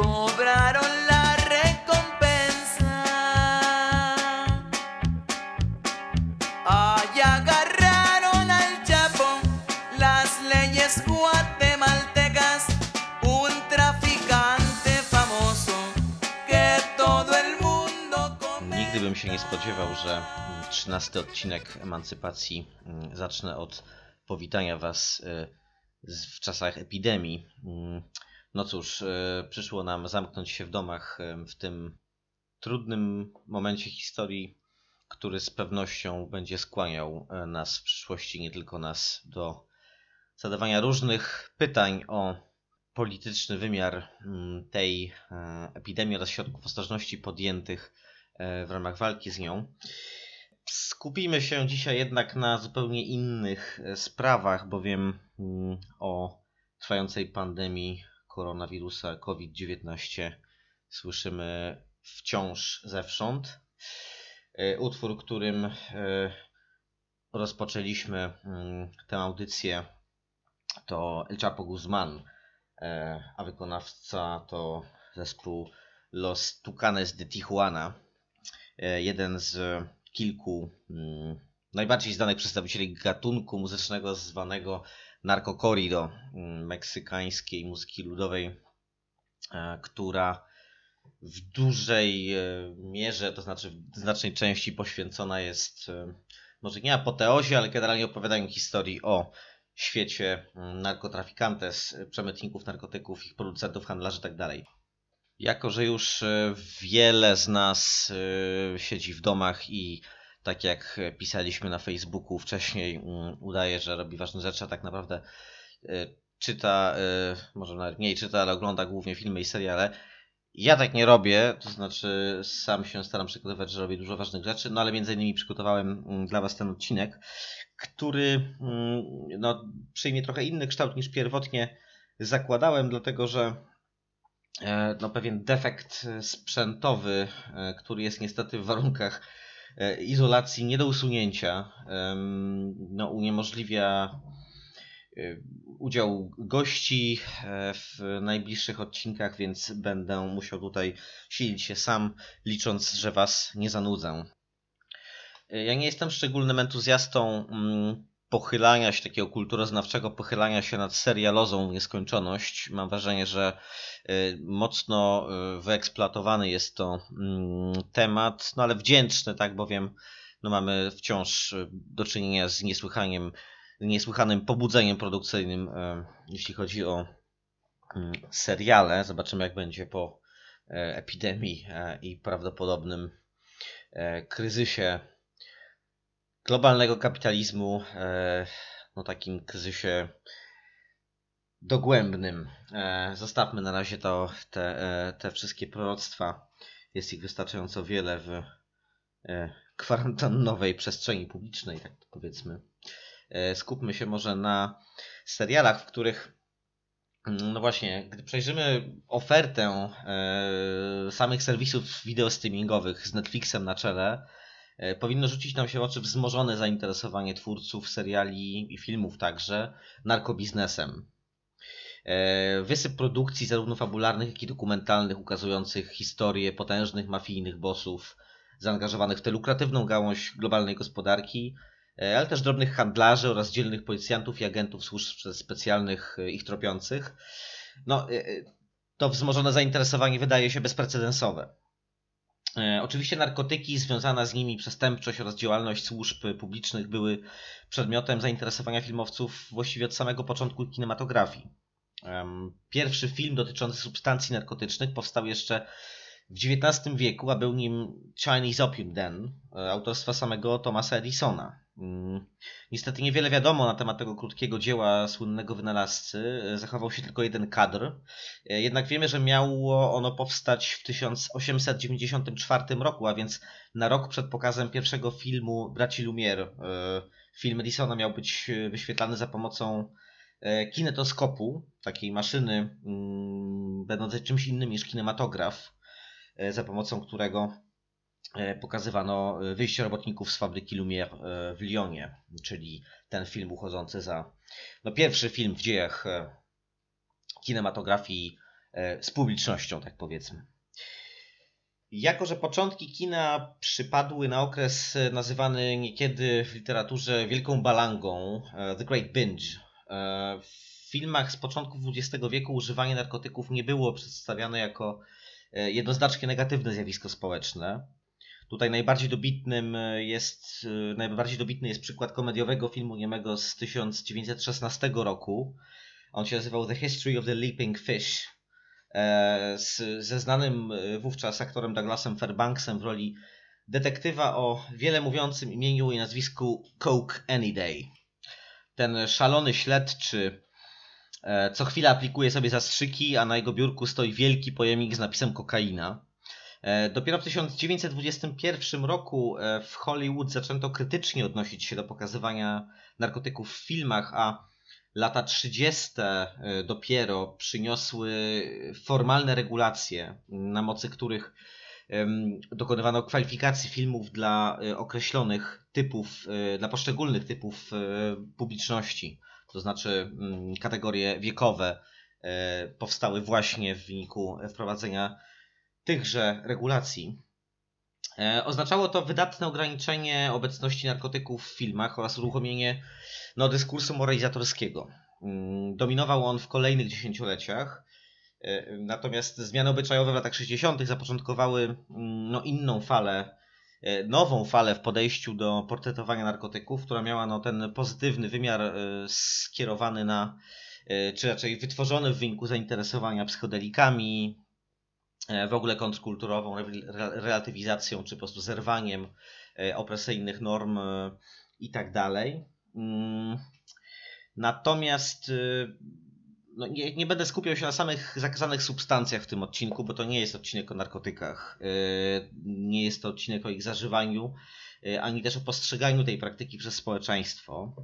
La al las guatemaltecas, un famoso que todo el mundo. Nigdy bym się nie spodziewał, że mm, 13 odcinek Emancypacji mm, zacznę od powitania Was y, w czasach epidemii. No cóż, y, przyszło nam zamknąć się w domach y, w tym trudnym momencie historii, który z pewnością będzie skłaniał y, nas w przyszłości, nie tylko nas, do zadawania różnych pytań o polityczny wymiar mm, tej e, epidemii oraz środków ostrożności podjętych e, w ramach walki z nią. Skupimy się dzisiaj jednak na zupełnie innych e, sprawach, bowiem mm, o trwającej pandemii koronawirusa COVID-19 słyszymy wciąż zewsząd. E, Utwór, którym e, rozpoczęliśmy mm, tę audycję, to El Chapo Guzman, e, a wykonawca to zespół Los Tucanes de Tijuana. Jeden z kilku mm, najbardziej znanych przedstawicieli gatunku muzycznego zwanego narco corrido, mm, meksykańskiej muzyki ludowej, e, która w dużej e, mierze, to znaczy w znacznej części poświęcona jest e, może nie apoteozie, ale generalnie opowiadaniu historii o świecie mm, narkotrafikantes, przemytników narkotyków, ich producentów, handlarzy itd. Jako, że już wiele z nas siedzi w domach i tak jak pisaliśmy na Facebooku wcześniej, mm, udaje, że robi ważne rzeczy, a tak naprawdę e, czyta, e, może nawet mniej czyta, ale ogląda głównie filmy i seriale. Ja tak nie robię, to znaczy sam się staram przekonywać, że robię dużo ważnych rzeczy, no ale między innymi przygotowałem mm, dla Was ten odcinek, który mm, no, przyjmie trochę inny kształt niż pierwotnie zakładałem, dlatego że e, no, pewien defekt e, sprzętowy, e, który jest niestety w warunkach izolacji nie do usunięcia, no, uniemożliwia e, udział gości e, w najbliższych odcinkach, więc będę musiał tutaj silić się sam, licząc, że Was nie zanudzę. E, Ja nie jestem szczególnym entuzjastą mm, pochylania się, takiego kulturoznawczego pochylania się nad serialozą w nieskończoność. Mam wrażenie, że y, mocno y, wyeksploatowany jest to mm, temat, no ale wdzięczny, tak, bowiem no mamy wciąż y, do czynienia z niesłychaniem, niesłychanym pobudzeniem produkcyjnym, jeśli chodzi o mm, seriale. Zobaczymy, jak będzie po e, epidemii e, i prawdopodobnym e, kryzysie globalnego kapitalizmu, e, no takim kryzysie dogłębnym. E, Zostawmy na razie to, te, e, te wszystkie proroctwa. Jest ich wystarczająco wiele w kwarantannowej przestrzeni publicznej, tak powiedzmy. Skupmy się może na serialach, w których no właśnie, gdy przejrzymy ofertę samych serwisów wideo streamingowych z Netflixem na czele, powinno rzucić nam się w oczy wzmożone zainteresowanie twórców seriali i filmów także narkobiznesem. E, Wysyp produkcji zarówno fabularnych, jak i dokumentalnych, ukazujących historię potężnych mafijnych bossów zaangażowanych w tę lukratywną gałąź globalnej gospodarki, e, ale też drobnych handlarzy oraz dzielnych policjantów i agentów służb specjalnych e, ich tropiących. No, e, e, to wzmożone zainteresowanie wydaje się bezprecedensowe. E, Oczywiście narkotyki, związana z nimi przestępczość oraz działalność służb publicznych były przedmiotem zainteresowania filmowców właściwie od samego początku kinematografii. Em, Pierwszy film dotyczący substancji narkotycznych powstał jeszcze w XIX wieku, a był nim Chinese Opium Den e, autorstwa samego Thomasa Edisona. Mm, Niestety niewiele wiadomo na temat tego krótkiego dzieła słynnego wynalazcy. E, Zachował się tylko jeden kadr. E, Jednak wiemy, że miało ono powstać w 1894 roku, a więc na rok przed pokazem pierwszego filmu Braci Lumière. E, Film Edisona miał być wyświetlany za pomocą kinetoskopu, takiej maszyny mm, będącej czymś innym niż kinematograf, za pomocą którego pokazywano e, wyjście robotników z fabryki Lumière e, w Lyonie, czyli ten film uchodzący za no, pierwszy film w dziejach e, kinematografii e, z publicznością, tak powiedzmy. Jako, że początki kina przypadły na okres e, nazywany niekiedy w literaturze wielką balangą, e, The Great Binge, e, w filmach z początku XX wieku używanie narkotyków nie było przedstawiane jako e, jednoznacznie negatywne zjawisko społeczne. Tutaj najbardziej dobitnym e, jest, e, najbardziej dobitny jest przykład komediowego filmu niemego z 1916 roku. On się nazywał The History of the Leaping Fish e, z, ze znanym wówczas aktorem Douglasem Fairbanksem w roli detektywa o wiele mówiącym imieniu i nazwisku Coke Any Day. Ten szalony śledczy co chwilę aplikuje sobie zastrzyki, a na jego biurku stoi wielki pojemnik z napisem kokaina. E, Dopiero w 1921 roku e, w Hollywood zaczęto krytycznie odnosić się do pokazywania narkotyków w filmach, a lata 30. e, dopiero przyniosły formalne regulacje, na mocy których dokonywano kwalifikacji filmów dla określonych typów, dla poszczególnych typów publiczności. To znaczy mm, kategorie wiekowe powstały właśnie w wyniku wprowadzenia tychże regulacji. E, Oznaczało to wydatne ograniczenie obecności narkotyków w filmach oraz uruchomienie no, dyskursu moralizatorskiego. Mm, Dominował on w kolejnych dziesięcioleciach. E, Natomiast zmiany obyczajowe w latach 60. zapoczątkowały mm, no, inną falę, e, nową falę w podejściu do portretowania narkotyków, która miała no, ten pozytywny wymiar skierowany na, czy raczej wytworzony w wyniku zainteresowania psychodelikami, w ogóle kontrkulturową re- re- relatywizacją, czy po prostu zerwaniem e, opresyjnych norm e, i tak dalej. Mm, Natomiast no nie, nie będę skupiał się na samych zakazanych substancjach w tym odcinku, bo to nie jest odcinek o narkotykach. Nie jest to odcinek o ich zażywaniu, ani też o postrzeganiu tej praktyki przez społeczeństwo.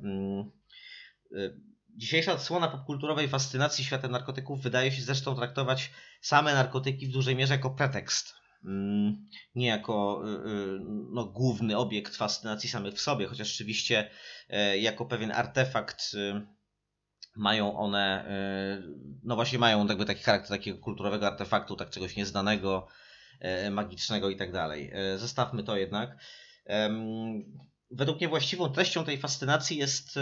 Dzisiejsza odsłona popkulturowej fascynacji światem narkotyków wydaje się zresztą traktować same narkotyki w dużej mierze jako pretekst. Mm, Nie jako y, y, no, główny obiekt fascynacji samych w sobie, chociaż rzeczywiście e, jako pewien artefakt y, mają one, no właśnie mają jakby taki charakter takiego kulturowego artefaktu, tak czegoś nieznanego, e, magicznego i tak dalej. E, Zostawmy to jednak. Według mnie właściwą treścią tej fascynacji jest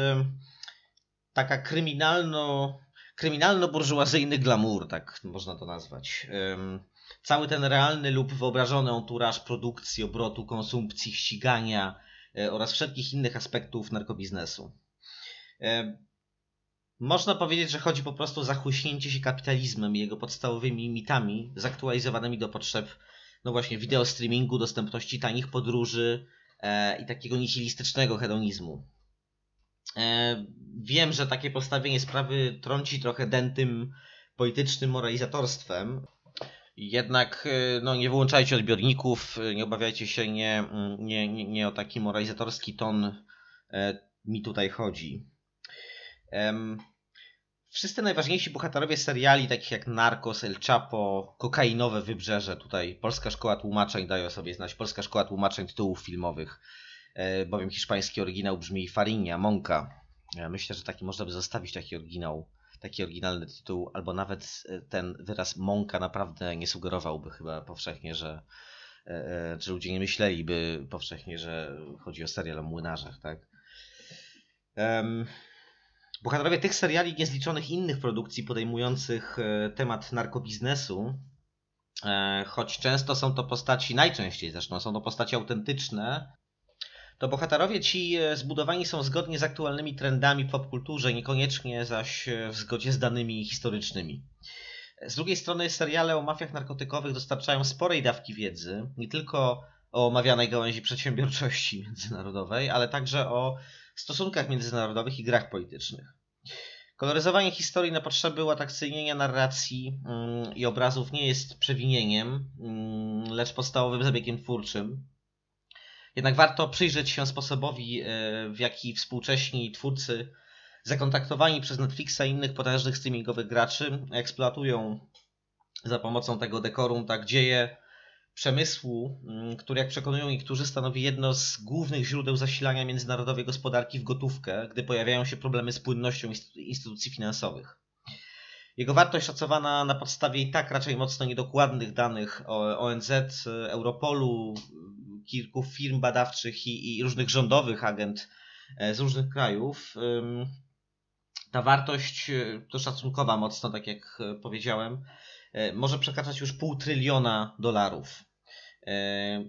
taka kryminalno, kryminalno-burżuazyjny glamour, tak można to nazwać. Cały ten realny lub wyobrażony anturaż produkcji, obrotu, konsumpcji, ścigania e, oraz wszelkich innych aspektów narkobiznesu. E, Można powiedzieć, że chodzi po prostu o zachłyśnięcie się kapitalizmem i jego podstawowymi mitami zaktualizowanymi do potrzeb no właśnie wideo streamingu, dostępności tanich podróży e, i takiego nihilistycznego hedonizmu. E, wiem, że takie postawienie sprawy trąci trochę dętym politycznym moralizatorstwem. Jednak e, no, nie wyłączajcie odbiorników, e, nie obawiajcie się, nie, mm, nie, nie, nie o taki moralizatorski ton mi tutaj chodzi. Wszyscy najważniejsi bohaterowie seriali, takich jak Narcos, El Chapo, kokainowe wybrzeże, tutaj Polska Szkoła Tłumaczeń daje sobie znać, Polska Szkoła Tłumaczeń tytułów filmowych, bowiem hiszpański oryginał brzmi Farinia, Monka. Ja Myślę, że taki można by zostawić taki oryginał, taki oryginalny tytuł, albo nawet e, ten wyraz Monka naprawdę nie sugerowałby chyba powszechnie, że, e, e, że ludzie nie myśleliby powszechnie, że chodzi o serial o młynarzach, tak? Em, Bohaterowie tych seriali, niezliczonych innych produkcji podejmujących e, temat narkobiznesu, e, choć często są to postaci, najczęściej zresztą są to postaci autentyczne, to bohaterowie ci e, zbudowani są zgodnie z aktualnymi trendami w popkulturze, niekoniecznie zaś e, w zgodzie z danymi historycznymi. Z drugiej strony seriale o mafiach narkotykowych dostarczają sporej dawki wiedzy, nie tylko o omawianej gałęzi przedsiębiorczości międzynarodowej, ale także o stosunkach międzynarodowych i grach politycznych. Koloryzowanie historii na potrzeby uatrakcyjnienia narracji mm, i obrazów nie jest przewinieniem, mm, lecz podstawowym zabiegiem twórczym. Jednak warto przyjrzeć się sposobowi, e, w jaki współcześni twórcy zakontaktowani przez Netflixa i innych potężnych streamingowych graczy eksploatują za pomocą tego dekorum tak dzieje przemysłu, mm, który jak przekonują niektórzy stanowi jedno z głównych źródeł zasilania międzynarodowej gospodarki w gotówkę, gdy pojawiają się problemy z płynnością instytucji finansowych. Jego wartość szacowana na podstawie i tak raczej mocno niedokładnych danych ONZ, Europolu, kilku firm badawczych i, i różnych rządowych agent e, z różnych krajów. Ta wartość e, to szacunkowa mocno, tak jak e, powiedziałem, może przekraczać już pół tryliona dolarów.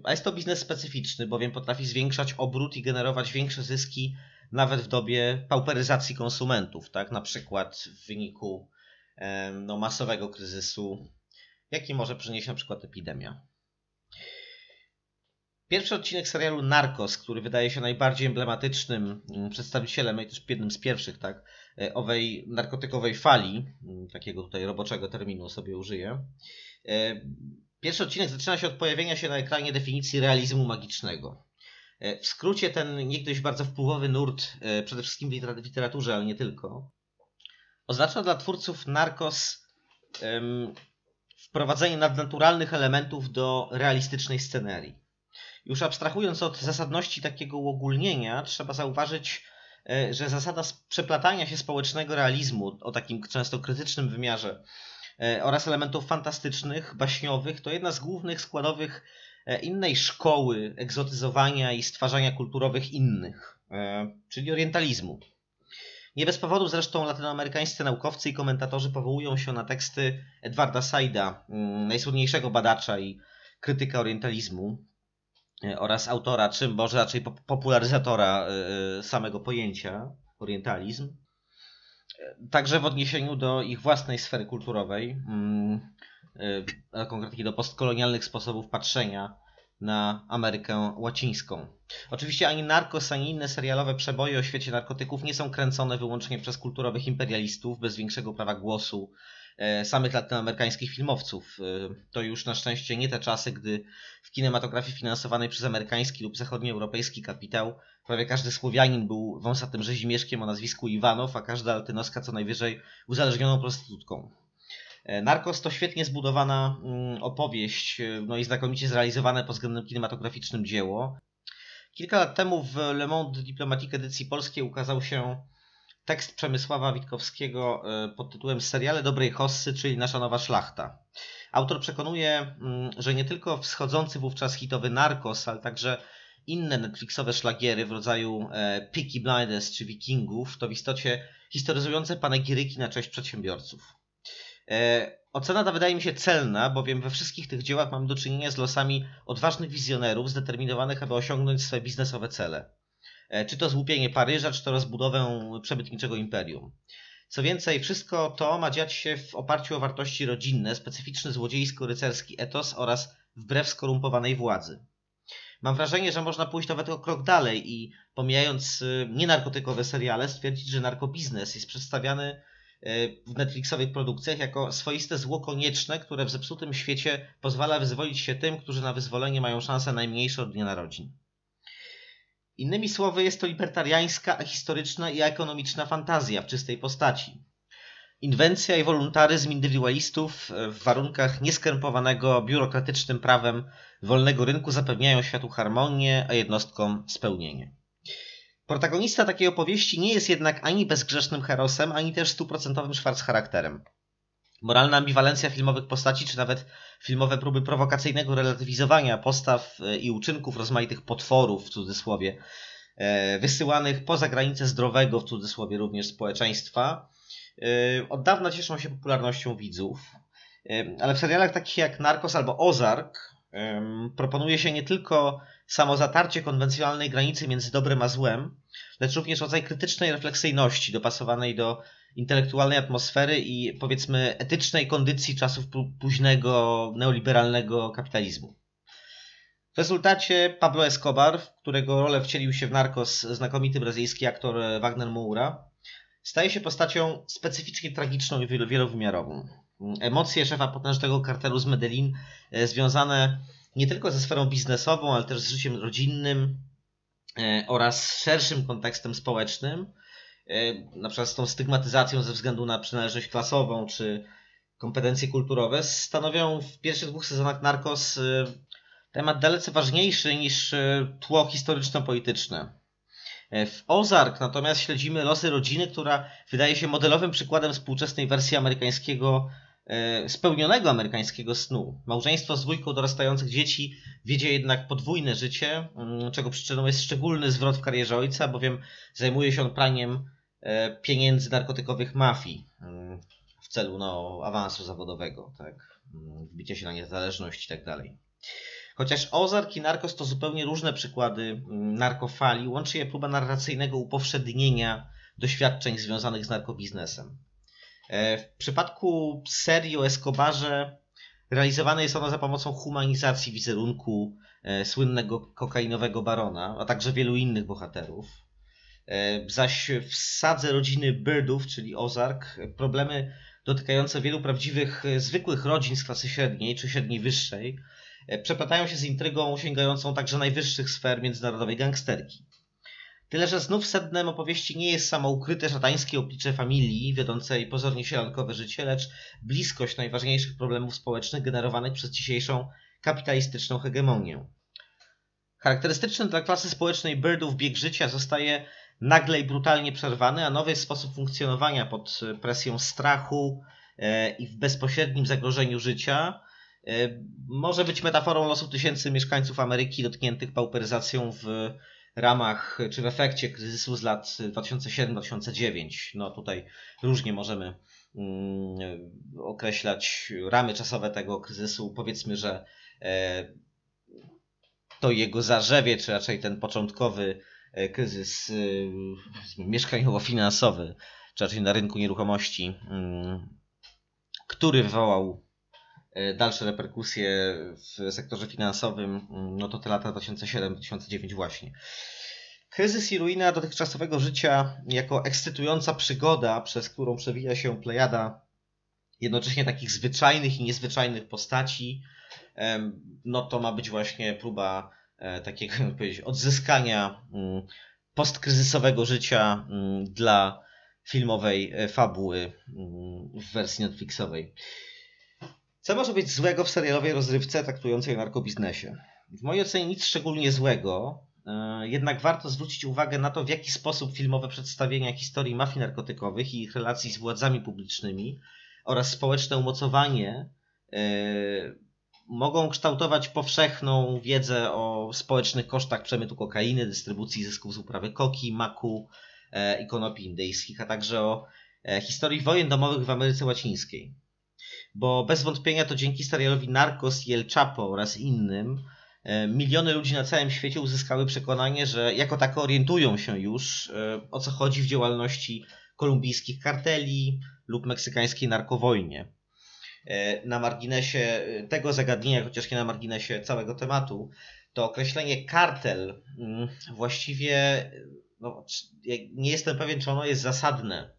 A jest to biznes specyficzny, bowiem potrafi zwiększać obrót i generować większe zyski nawet w dobie pauperyzacji konsumentów, tak? na przykład w wyniku no, masowego kryzysu, jaki może przynieść na przykład epidemia. Pierwszy odcinek serialu Narcos, który wydaje się najbardziej emblematycznym mm, przedstawicielem, i też jednym z pierwszych, tak, e, owej narkotykowej fali, mm, takiego tutaj roboczego terminu sobie użyję. E, pierwszy odcinek zaczyna się od pojawienia się na ekranie definicji realizmu magicznego. E, w skrócie ten niegdyś bardzo wpływowy nurt, przede wszystkim w literaturze, ale nie tylko, oznacza dla twórców Narcos wprowadzenie nadnaturalnych elementów do realistycznej scenerii. Już abstrahując od zasadności takiego uogólnienia, trzeba zauważyć, e, że zasada przeplatania się społecznego realizmu o takim często krytycznym wymiarze e, oraz elementów fantastycznych, baśniowych to jedna z głównych składowych e, innej szkoły egzotyzowania i stwarzania kulturowych innych, czyli orientalizmu. Nie bez powodu zresztą latynoamerykańscy naukowcy i komentatorzy powołują się na teksty Edwarda Saida, mm, najsłynniejszego badacza i krytyka orientalizmu, oraz autora, czy może raczej popularyzatora e, e, samego pojęcia orientalizm. Także w odniesieniu do ich własnej sfery kulturowej, mm, a konkretnie do postkolonialnych sposobów patrzenia na Amerykę Łacińską. Oczywiście ani Narcos, ani inne serialowe przeboje o świecie narkotyków nie są kręcone wyłącznie przez kulturowych imperialistów bez większego prawa głosu samych latynoamerykańskich filmowców. E, to już na szczęście nie te czasy, gdy w kinematografii finansowanej przez amerykański lub zachodnioeuropejski kapitał prawie każdy Słowianin był wąsatym rzezimieszkiem o nazwisku Iwanow, a każda altynoska co najwyżej uzależnioną prostytutką. E, Narcos to świetnie zbudowana mm, opowieść, no i znakomicie zrealizowane pod względem kinematograficznym dzieło. Kilka lat temu w Le Monde Diplomatique edycji polskiej ukazał się tekst Przemysława Witkowskiego e, pod tytułem Seriale dobrej hossy, czyli nasza nowa szlachta. Autor przekonuje, mm, że nie tylko wschodzący wówczas hitowy Narcos, ale także inne Netflixowe szlagiery w rodzaju e, Peaky Blinders czy Wikingów to w istocie historyzujące panegiryki na cześć przedsiębiorców. E, ocena ta wydaje mi się celna, bowiem we wszystkich tych dziełach mamy do czynienia z losami odważnych wizjonerów zdeterminowanych, aby osiągnąć swoje biznesowe cele. E, czy to złupienie Paryża, czy to rozbudowę przebytniczego imperium. Co więcej, wszystko to ma dziać się w oparciu o wartości rodzinne, specyficzny złodziejsko-rycerski etos oraz wbrew skorumpowanej władzy. Mam wrażenie, że można pójść nawet o krok dalej i pomijając y, nienarkotykowe seriale, stwierdzić, że narkobiznes jest przedstawiany y, w Netflixowych produkcjach jako swoiste zło konieczne, które w zepsutym świecie pozwala wyzwolić się tym, którzy na wyzwolenie mają szansę najmniejsze od dnia narodzin. Innymi słowy, jest to libertariańska, historyczna i ekonomiczna fantazja w czystej postaci. Inwencja i woluntaryzm indywidualistów w warunkach nieskrępowanego biurokratycznym prawem wolnego rynku zapewniają światu harmonię, a jednostkom spełnienie. Protagonista takiej opowieści nie jest jednak ani bezgrzesznym herosem, ani też stuprocentowym szwarc charakterem. Moralna ambiwalencja filmowych postaci, czy nawet filmowe próby prowokacyjnego relatywizowania postaw e, i uczynków rozmaitych potworów, w cudzysłowie, e, wysyłanych poza granice zdrowego, w cudzysłowie również społeczeństwa, e, od dawna cieszą się popularnością widzów. Ale w serialach takich jak Narcos albo Ozark proponuje się nie tylko samo zatarcie konwencjonalnej granicy między dobrem a złem, lecz również rodzaj krytycznej refleksyjności dopasowanej do intelektualnej atmosfery i powiedzmy etycznej kondycji czasów późnego neoliberalnego kapitalizmu. W rezultacie Pablo Escobar, w którego rolę wcielił się w Narcos znakomity brazylijski aktor Wagner Moura, staje się postacią specyficznie tragiczną i wielowymiarową. Emocje szefa potężnego kartelu z Medellin e, związane nie tylko ze sferą biznesową, ale też z życiem rodzinnym e, oraz szerszym kontekstem społecznym, na przykład z tą stygmatyzacją ze względu na przynależność klasową czy kompetencje kulturowe, stanowią w pierwszych dwóch sezonach Narcos temat dalece ważniejszy niż tło historyczno-polityczne. W Ozark natomiast śledzimy losy rodziny, która wydaje się modelowym przykładem współczesnej wersji amerykańskiego E, spełnionego amerykańskiego snu. Małżeństwo z dwójką dorastających dzieci wiedzie jednak podwójne życie, czego przyczyną jest szczególny zwrot w karierze ojca, bowiem zajmuje się on praniem e, pieniędzy narkotykowych mafii mm, w celu no, awansu zawodowego, tak, mm, wbicia się na niezależność i tak dalej. Chociaż Ozark i Narcos to zupełnie różne przykłady narkofali, łączy je próba narracyjnego upowszednienia doświadczeń związanych z narkobiznesem. E, w przypadku serii o Escobarze realizowane jest ona za pomocą humanizacji wizerunku e, słynnego kokainowego barona, a także wielu innych bohaterów. E, zaś w sadze rodziny Birdów, czyli Ozark, problemy dotykające wielu prawdziwych, zwykłych rodzin z klasy średniej czy średniej wyższej przeplatają się z intrygą sięgającą także najwyższych sfer międzynarodowej gangsterki. Tyle, że znów sednem opowieści nie jest samo ukryte szatańskie oblicze familii wiodącej pozornie sielankowe życie, lecz bliskość najważniejszych problemów społecznych generowanych przez dzisiejszą kapitalistyczną hegemonię. Charakterystyczny dla klasy społecznej Birdów bieg życia zostaje nagle i brutalnie przerwany, a nowy sposób funkcjonowania pod presją strachu e, i w bezpośrednim zagrożeniu życia e, może być metaforą losu tysięcy mieszkańców Ameryki dotkniętych pauperyzacją w ramach czy w efekcie kryzysu z lat 2007-2009. No tutaj różnie możemy mm, określać ramy czasowe tego kryzysu. Powiedzmy, że e, to jego zarzewie, czy raczej ten początkowy e, kryzys e, mieszkaniowo-finansowy, czy raczej na rynku nieruchomości, mm, który wywołał E, dalsze reperkusje w sektorze finansowym, mm, no to te lata 2007-2009 właśnie. Kryzys i ruina dotychczasowego życia jako ekscytująca przygoda, przez którą przewija się plejada jednocześnie takich zwyczajnych i niezwyczajnych postaci, no to ma być właśnie próba e, takiego, jak powiedzieć, odzyskania mm, postkryzysowego życia mm, dla filmowej e, fabuły w wersji Netflixowej. Co może być złego w serialowej rozrywce traktującej o narkobiznesie? W mojej ocenie nic szczególnie złego, e, jednak warto zwrócić uwagę na to, w jaki sposób filmowe przedstawienia historii mafii narkotykowych i ich relacji z władzami publicznymi oraz społeczne umocowanie e, mogą kształtować powszechną wiedzę o społecznych kosztach przemytu kokainy, dystrybucji zysków z uprawy koki, maku e, i konopi indyjskich, a także o historii wojen domowych w Ameryce Łacińskiej bo bez wątpienia to dzięki serialowi Narcos El Chapo oraz innym e, miliony ludzi na całym świecie uzyskały przekonanie, że jako tako orientują się już e, o co chodzi w działalności kolumbijskich karteli lub meksykańskiej narkowojnie. E, na marginesie tego zagadnienia, chociaż nie na marginesie całego tematu, to określenie kartel mm, właściwie no, nie jestem pewien, czy ono jest zasadne,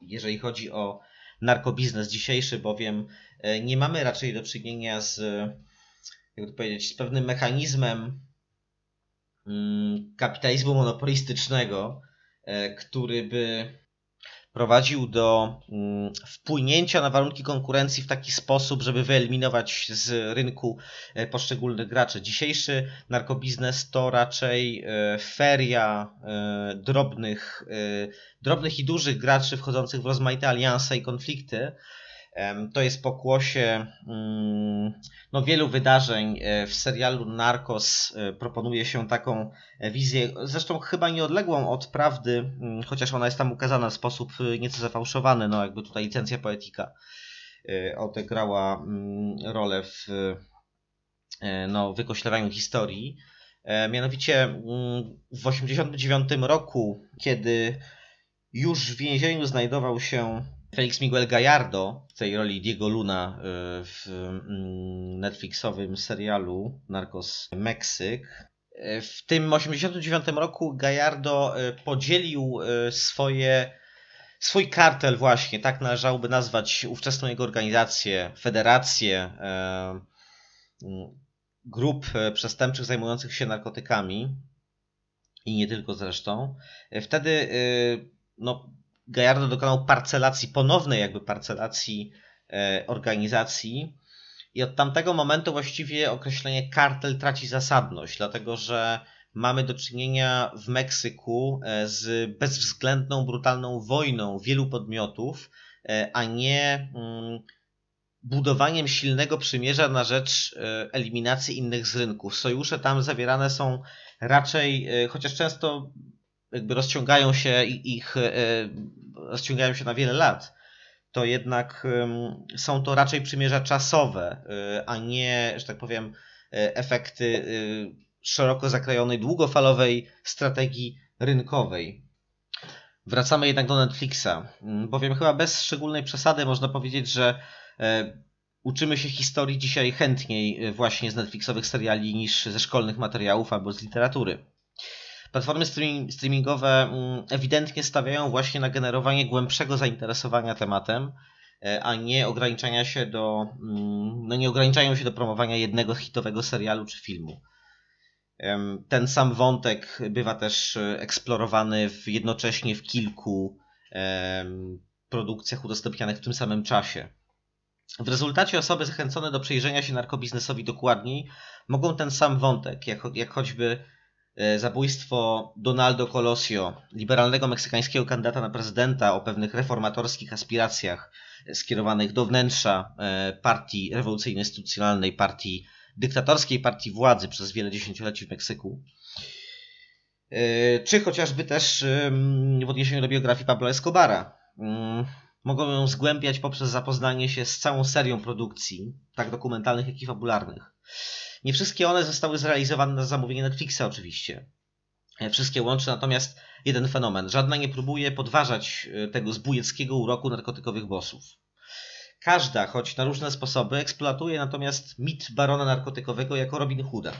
jeżeli chodzi o narkobiznes dzisiejszy, bowiem e, nie mamy raczej do czynienia z, to powiedzieć, z pewnym mechanizmem mm, kapitalizmu monopolistycznego, e, który by prowadził do mm, wpłynięcia na warunki konkurencji w taki sposób, żeby wyeliminować z rynku e, poszczególnych graczy. Dzisiejszy narkobiznes to raczej e, feria e, drobnych, drobnych i dużych graczy wchodzących w rozmaite alianse i konflikty, to jest pokłosie mm, no, wielu wydarzeń. E, w serialu Narcos e, proponuje się taką wizję, zresztą chyba nieodległą od prawdy, mm, chociaż ona jest tam ukazana w sposób e, nieco zafałszowany, no jakby tutaj licencja poetyka odegrała mm, rolę w no, wykoślewaniu historii. Mianowicie w 1989 roku, kiedy już w więzieniu znajdował się Felix Miguel Gallardo w tej roli Diego Luna y, w mm, Netflixowym serialu Narcos Meksyk. Y, w tym 1989 roku Gallardo y, podzielił swoje, swój kartel właśnie, tak należałoby nazwać ówczesną jego organizację, federację grup przestępczych zajmujących się narkotykami i nie tylko zresztą. Wtedy no, Gajardo dokonał parcelacji, ponownej jakby parcelacji e, organizacji i od tamtego momentu właściwie określenie kartel traci zasadność, dlatego że mamy do czynienia w Meksyku e, z bezwzględną, brutalną wojną wielu podmiotów, e, a nie mm, budowaniem silnego przymierza na rzecz eliminacji innych z rynków. Sojusze tam zawierane są raczej, chociaż często jakby rozciągają się ich, e, rozciągają się na wiele lat, to jednak są to raczej przymierza czasowe, e, a nie, że tak powiem, e, efekty szeroko zakrojonej, długofalowej strategii rynkowej. Wracamy jednak do Netflixa, bowiem chyba bez szczególnej przesady można powiedzieć, że uczymy się historii dzisiaj chętniej właśnie z Netflixowych seriali niż ze szkolnych materiałów albo z literatury. Platformy streamingowe mm, ewidentnie stawiają właśnie na generowanie głębszego zainteresowania tematem, e, a nie ograniczania się do, mm, no nie ograniczają się do promowania jednego hitowego serialu czy filmu. Ten sam wątek bywa też e, eksplorowany w, jednocześnie w kilku produkcjach udostępnianych w tym samym czasie. W rezultacie osoby zachęcone do przejrzenia się narkobiznesowi dokładniej mogą ten sam wątek, jak, jak choćby zabójstwo Donaldo Colosio, liberalnego meksykańskiego kandydata na prezydenta o pewnych reformatorskich aspiracjach skierowanych do wnętrza e, partii rewolucyjno-instytucjonalnej, partii dyktatorskiej, partii władzy przez wiele dziesięcioleci w Meksyku. E, czy chociażby też w odniesieniu do biografii Pablo Escobara. Mm, mogą ją zgłębiać poprzez zapoznanie się z całą serią produkcji, tak dokumentalnych, jak i fabularnych. Nie wszystkie one zostały zrealizowane na zamówienie Netflixa oczywiście. E, wszystkie łączy natomiast jeden fenomen. Żadna nie próbuje podważać e, tego zbójeckiego uroku narkotykowych bossów. Każda, choć na różne sposoby, eksploatuje natomiast mit barona narkotykowego jako Robin Hooda.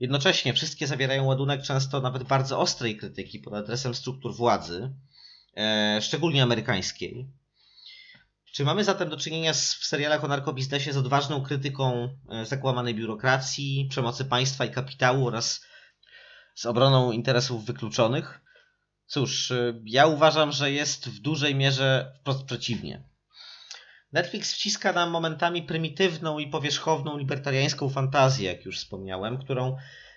Jednocześnie wszystkie zawierają ładunek często nawet bardzo ostrej krytyki pod adresem struktur władzy, e, szczególnie amerykańskiej, czy mamy zatem do czynienia z, w serialach o narkobiznesie z odważną krytyką e, zakłamanej biurokracji, przemocy państwa i kapitału oraz z obroną interesów wykluczonych? Cóż, e, ja uważam, że jest w dużej mierze wprost przeciwnie. Netflix wciska nam momentami prymitywną i powierzchowną libertariańską fantazję, jak już wspomniałem, którą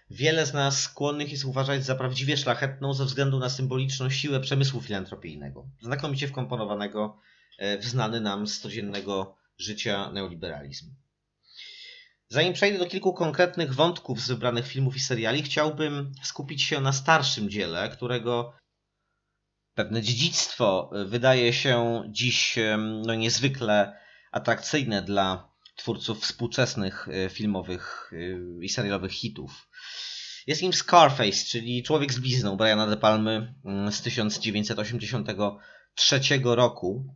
wiele z nas skłonnych jest uważać za prawdziwie szlachetną ze względu na symboliczną siłę przemysłu filantropijnego, znakomicie wkomponowanego w znany nam z codziennego życia neoliberalizm. Zanim przejdę do kilku konkretnych wątków z wybranych filmów i seriali, chciałbym skupić się na starszym dziele, którego pewne dziedzictwo wydaje się dziś no, niezwykle atrakcyjne dla twórców współczesnych e, filmowych e, i serialowych hitów. Jest nim Scarface, czyli Człowiek z blizną Briana De Palmy mm, z 1983 roku.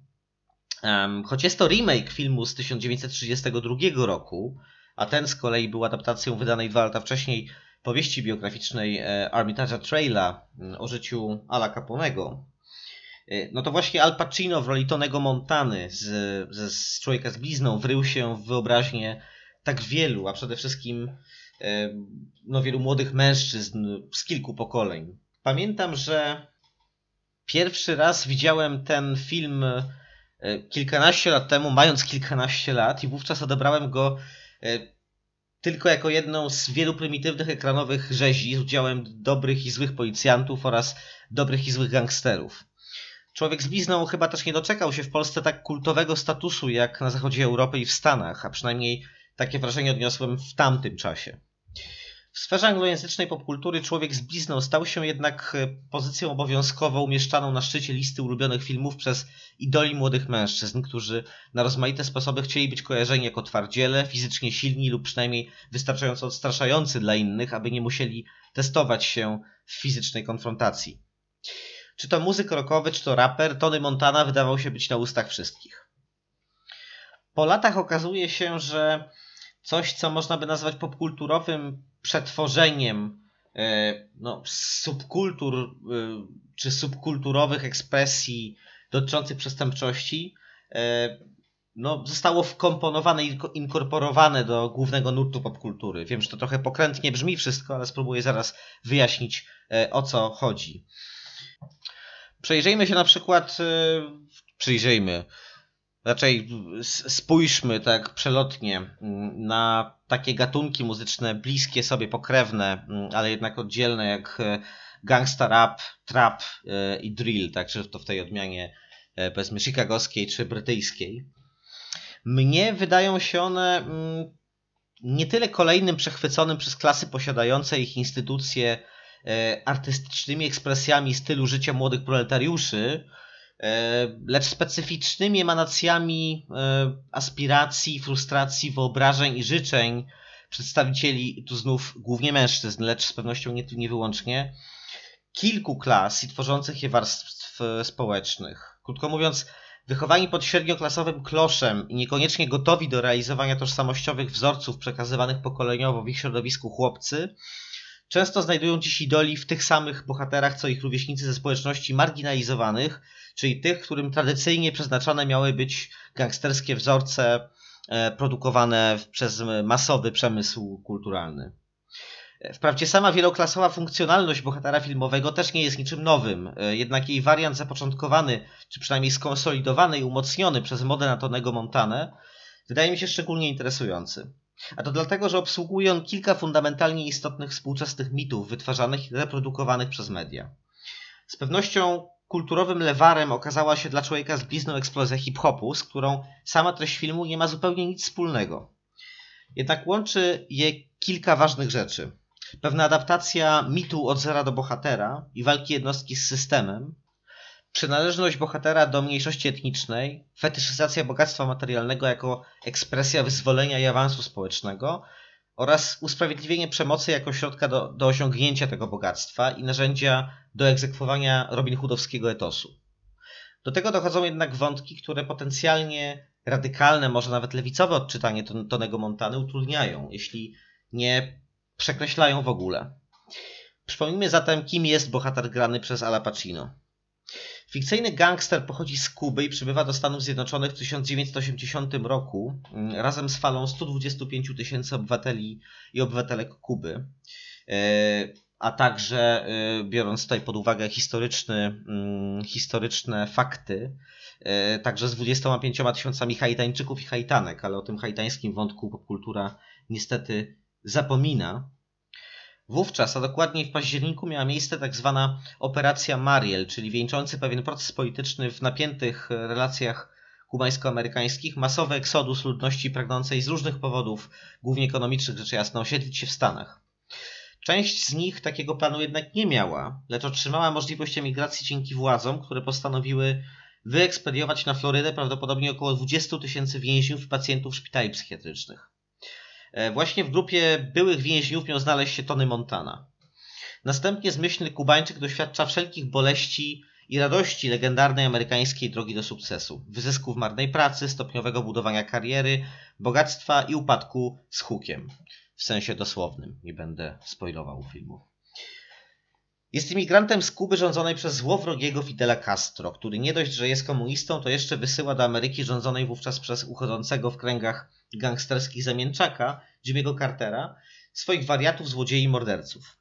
Choć jest to remake filmu z 1932 roku, a ten z kolei był adaptacją wydanej dwa lata wcześniej powieści biograficznej e, Armitage'a Traila mm, o życiu Ala Caponego, e, no to właśnie Al Pacino w roli Tonego Montany z, z, z Człowieka z blizną wrył się w wyobraźnię tak wielu, a przede wszystkim e, no, wielu młodych mężczyzn z kilku pokoleń. Pamiętam, że pierwszy raz widziałem ten film kilkanaście lat temu, mając kilkanaście lat, i wówczas odebrałem go e, tylko jako jedną z wielu prymitywnych ekranowych rzezi z udziałem dobrych i złych policjantów oraz dobrych i złych gangsterów. Człowiek z blizną chyba też nie doczekał się w Polsce tak kultowego statusu jak na zachodzie Europy i w Stanach, a przynajmniej takie wrażenie odniosłem w tamtym czasie. W sferze anglojęzycznej popkultury Człowiek z blizną stał się jednak e, pozycją obowiązkowo umieszczaną na szczycie listy ulubionych filmów przez idoli młodych mężczyzn, którzy na rozmaite sposoby chcieli być kojarzeni jako twardziele, fizycznie silni lub przynajmniej wystarczająco odstraszający dla innych, aby nie musieli testować się w fizycznej konfrontacji. Czy to muzyk rockowy, czy to raper, Tony Montana wydawał się być na ustach wszystkich. Po latach okazuje się, że coś, co można by nazwać popkulturowym przetworzeniem e, no, subkultur e, czy subkulturowych ekspresji dotyczących przestępczości, e, no, zostało wkomponowane i inkorporowane do głównego nurtu popkultury. Wiem, że to trochę pokrętnie brzmi wszystko, ale spróbuję zaraz wyjaśnić o co chodzi. Przejrzyjmy się na przykład, przyjrzyjmy, raczej spójrzmy tak przelotnie mm, na takie gatunki muzyczne bliskie sobie, pokrewne, mm, ale jednak oddzielne, jak e, gangsta rap, trap e, i drill, także to w tej odmianie e, powiedzmy chicagowskiej czy brytyjskiej. Mnie wydają się one mm, nie tyle kolejnym przechwyconym przez klasy posiadające ich instytucje artystycznymi ekspresjami stylu życia młodych proletariuszy, lecz specyficznymi emanacjami e, aspiracji, frustracji, wyobrażeń i życzeń przedstawicieli, tu znów głównie mężczyzn, lecz z pewnością nie, nie wyłącznie, kilku klas i tworzących je warstw społecznych. Krótko mówiąc, wychowani pod średnioklasowym kloszem i niekoniecznie gotowi do realizowania tożsamościowych wzorców przekazywanych pokoleniowo w ich środowisku chłopcy, często znajdują dziś idoli w tych samych bohaterach, co ich rówieśnicy ze społeczności marginalizowanych, czyli tych, którym tradycyjnie przeznaczone miały być gangsterskie wzorce e, produkowane przez masowy przemysł kulturalny. Wprawdzie sama wieloklasowa funkcjonalność bohatera filmowego też nie jest niczym nowym, e, jednak jej wariant zapoczątkowany, czy przynajmniej skonsolidowany i umocniony przez modę na Tonego Montanę, wydaje mi się szczególnie interesujący. A to dlatego, że obsługuje on kilka fundamentalnie istotnych współczesnych mitów wytwarzanych i reprodukowanych przez media. Z pewnością kulturowym lewarem okazała się dla człowieka z blizną eksplozja hip-hopu, z którą sama treść filmu nie ma zupełnie nic wspólnego. Jednak łączy je kilka ważnych rzeczy. Pewna adaptacja mitu od zera do bohatera i walki jednostki z systemem, przynależność bohatera do mniejszości etnicznej, fetyszyzacja bogactwa materialnego jako ekspresja wyzwolenia i awansu społecznego oraz usprawiedliwienie przemocy jako środka do, do osiągnięcia tego bogactwa i narzędzia do egzekwowania Robin Hoodowskiego etosu. Do tego dochodzą jednak wątki, które potencjalnie radykalne, może nawet lewicowe odczytanie Tonego Montany utrudniają, jeśli nie przekreślają w ogóle. Przypomnijmy zatem, kim jest bohater grany przez Ala Pacino. Fikcyjny gangster pochodzi z Kuby i przybywa do Stanów Zjednoczonych w 1980 roku mm, razem z falą 125 tysięcy obywateli i obywatelek Kuby. E, a także e, biorąc tutaj pod uwagę historyczny, mm, historyczne fakty, e, także z 25 tysiącami Haitańczyków i Haitanek, ale o tym haitańskim wątku popkultura niestety zapomina. Wówczas, a dokładniej w październiku, miała miejsce tak zwana Operacja Mariel, czyli wieńczący pewien proces polityczny w napiętych relacjach kubańsko-amerykańskich, masowy eksodus ludności pragnącej z różnych powodów, głównie ekonomicznych rzecz jasna, osiedlić się w Stanach. Część z nich takiego planu jednak nie miała, lecz otrzymała możliwość emigracji dzięki władzom, które postanowiły wyekspediować na Florydę prawdopodobnie około 20 tysięcy więźniów i pacjentów szpitali psychiatrycznych. E, właśnie w grupie byłych więźniów miał znaleźć się Tony Montana. Następnie zmyślny Kubańczyk doświadcza wszelkich boleści i radości legendarnej amerykańskiej drogi do sukcesu, wyzysków marnej pracy, stopniowego budowania kariery, bogactwa i upadku z hukiem. W sensie dosłownym, nie będę spoilował filmu. Jest imigrantem z Kuby rządzonej przez złowrogiego Fidela Castro, który nie dość, że jest komunistą, to jeszcze wysyła do Ameryki rządzonej wówczas przez uchodzącego w kręgach gangsterskich zamięczaka Jimmy'ego Cartera swoich wariatów, złodziei i morderców.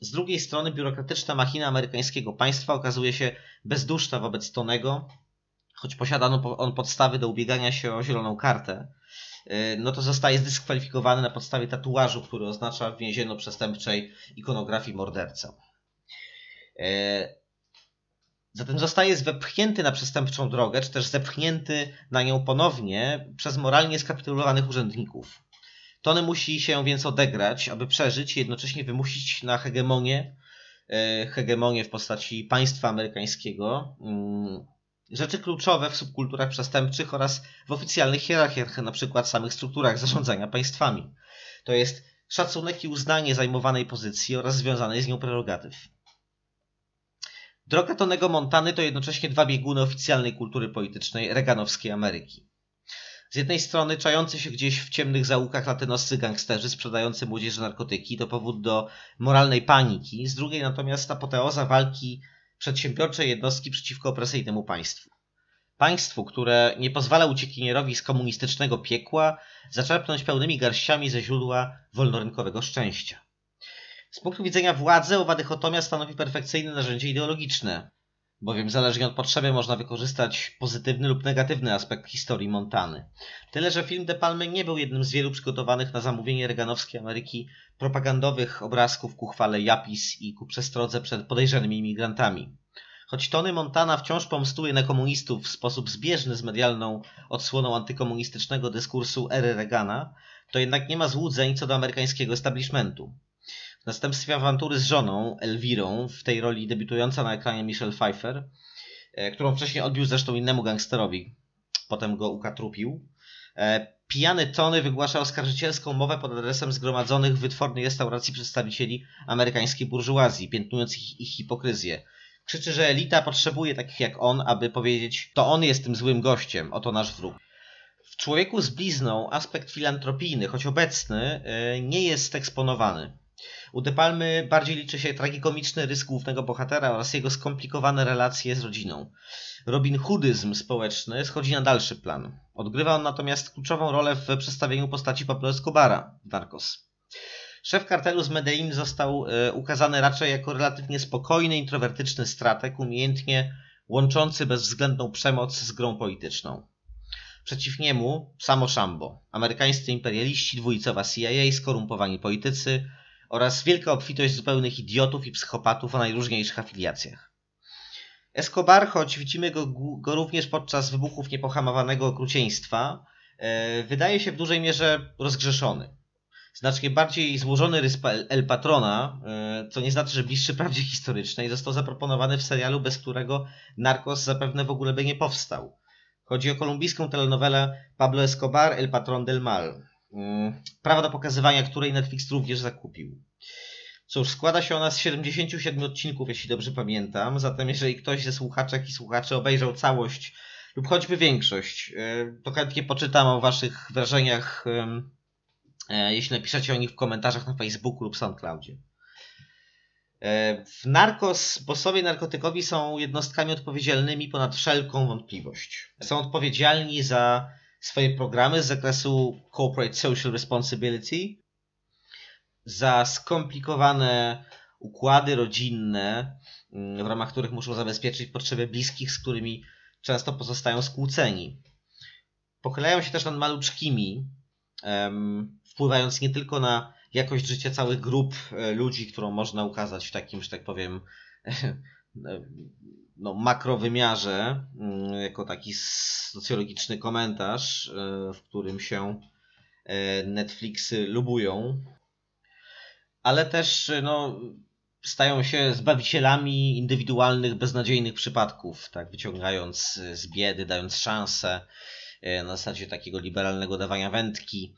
Z drugiej strony biurokratyczna machina amerykańskiego państwa okazuje się bezduszna wobec Tonego, choć posiadano on podstawy do ubiegania się o zieloną kartę, y, no to zostaje zdyskwalifikowany na podstawie tatuażu, który oznacza w więzienno-przestępczej ikonografii morderca. E, zatem zostaje wepchnięty na przestępczą drogę, czy też zepchnięty na nią ponownie przez moralnie skapitulowanych urzędników. Tony musi się więc odegrać, aby przeżyć i jednocześnie wymusić na hegemonię, e, hegemonię w postaci państwa amerykańskiego, mm, rzeczy kluczowe w subkulturach przestępczych oraz w oficjalnych hierarchiach, na przykład samych strukturach zarządzania państwami. To jest szacunek i uznanie zajmowanej pozycji oraz związanej z nią prerogatyw. Droga Tonego Montany to jednocześnie dwa bieguny oficjalnej kultury politycznej reganowskiej Ameryki. Z jednej strony czający się gdzieś w ciemnych zaułkach latynoscy gangsterzy sprzedający młodzieży narkotyki to powód do moralnej paniki, z drugiej natomiast apoteoza walki przedsiębiorczej jednostki przeciwko opresyjnemu państwu. Państwu, które nie pozwala uciekinierowi z komunistycznego piekła zaczerpnąć pełnymi garściami ze źródła wolnorynkowego szczęścia. Z punktu widzenia władzy owa dychotomia stanowi perfekcyjne narzędzie ideologiczne, bowiem zależnie od potrzeby można wykorzystać pozytywny lub negatywny aspekt historii Montany. Tyle, że film De Palmy nie był jednym z wielu przygotowanych na zamówienie reganowskiej Ameryki propagandowych obrazków ku chwale Japis i ku przestrodze przed podejrzanymi imigrantami. Choć Tony Montana wciąż pomstuje na komunistów w sposób zbieżny z medialną odsłoną antykomunistycznego dyskursu ery Reagana, to jednak nie ma złudzeń co do amerykańskiego establishmentu. Następstwie awantury z żoną, Elvirą, w tej roli debiutująca na ekranie Michelle Pfeiffer, e, którą wcześniej odbił zresztą innemu gangsterowi, potem go ukatrupił, e, pijany Tony wygłasza oskarżycielską mowę pod adresem zgromadzonych w wytwornej restauracji przedstawicieli amerykańskiej burżuazji, piętnując ich, ich hipokryzję. Krzyczy, że elita potrzebuje takich jak on, aby powiedzieć, to on jest tym złym gościem, oto nasz wróg. W człowieku z blizną aspekt filantropijny, choć obecny, e, nie jest eksponowany. U De Palmy bardziej liczy się tragikomiczny rys głównego bohatera oraz jego skomplikowane relacje z rodziną. Robin Hoodyzm społeczny schodzi na dalszy plan. Odgrywa on natomiast kluczową rolę w przedstawieniu postaci Pablo Escobara w Narcos. Szef kartelu z Medellin został e, ukazany raczej jako relatywnie spokojny, introwertyczny strateg, umiejętnie łączący bezwzględną przemoc z grą polityczną. Przeciw niemu samo Szambo, amerykańscy imperialiści, dwulicowa CIA, skorumpowani politycy oraz wielka obfitość zupełnych idiotów i psychopatów o najróżniejszych afiliacjach. Escobar, choć widzimy go, go również podczas wybuchów niepohamowanego okrucieństwa, e, wydaje się w dużej mierze rozgrzeszony. Znacznie bardziej złożony rys El Patrona, e, co nie znaczy, że bliższy prawdzie historycznej, został zaproponowany w serialu, bez którego Narcos zapewne w ogóle by nie powstał. Chodzi o kolumbijską telenowelę Pablo Escobar, El Patron del Mal, prawa do pokazywania której Netflix również zakupił. Cóż, składa się ona z 77 odcinków, jeśli dobrze pamiętam, zatem jeżeli ktoś ze słuchaczek i słuchaczy obejrzał całość lub choćby większość, e, to chętnie poczytam o waszych wrażeniach, e, jeśli napiszecie o nich w komentarzach na Facebooku lub SoundCloudzie. E, w Narcos bossowie narkotykowi są jednostkami odpowiedzialnymi ponad wszelką wątpliwość. Są odpowiedzialni za swoje programy z zakresu Corporate Social Responsibility, za skomplikowane układy rodzinne, mm, w ramach których muszą zabezpieczyć potrzeby bliskich, z którymi często pozostają skłóceni. Pochylają się też nad maluczkimi, wpływając nie tylko na jakość życia całych grup e, ludzi, którą można ukazać w takim, że tak powiem, no, makrowymiarze, mm, jako taki socjologiczny komentarz, e, w którym się e, Netflixy lubują, ale też no, stają się zbawicielami indywidualnych, beznadziejnych przypadków, tak, wyciągając z biedy, dając szansę na zasadzie takiego liberalnego dawania wędki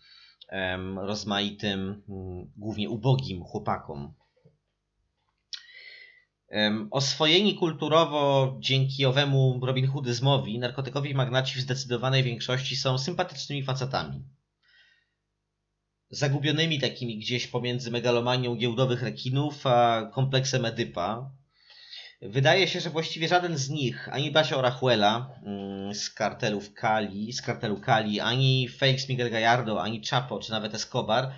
rozmaitym, mm, głównie ubogim chłopakom. Oswojeni kulturowo dzięki owemu Robin Hoodyzmowi, narkotykowi magnaci w zdecydowanej większości są sympatycznymi facetami. Zagubionymi takimi gdzieś pomiędzy megalomanią giełdowych rekinów a kompleksem Edypa, Wydaje się, że właściwie żaden z nich, ani Basia Orachuela mm, z kartelów Kali, z kartelu Kali, ani Felix Miguel Gallardo, ani Chapo, czy nawet Escobar,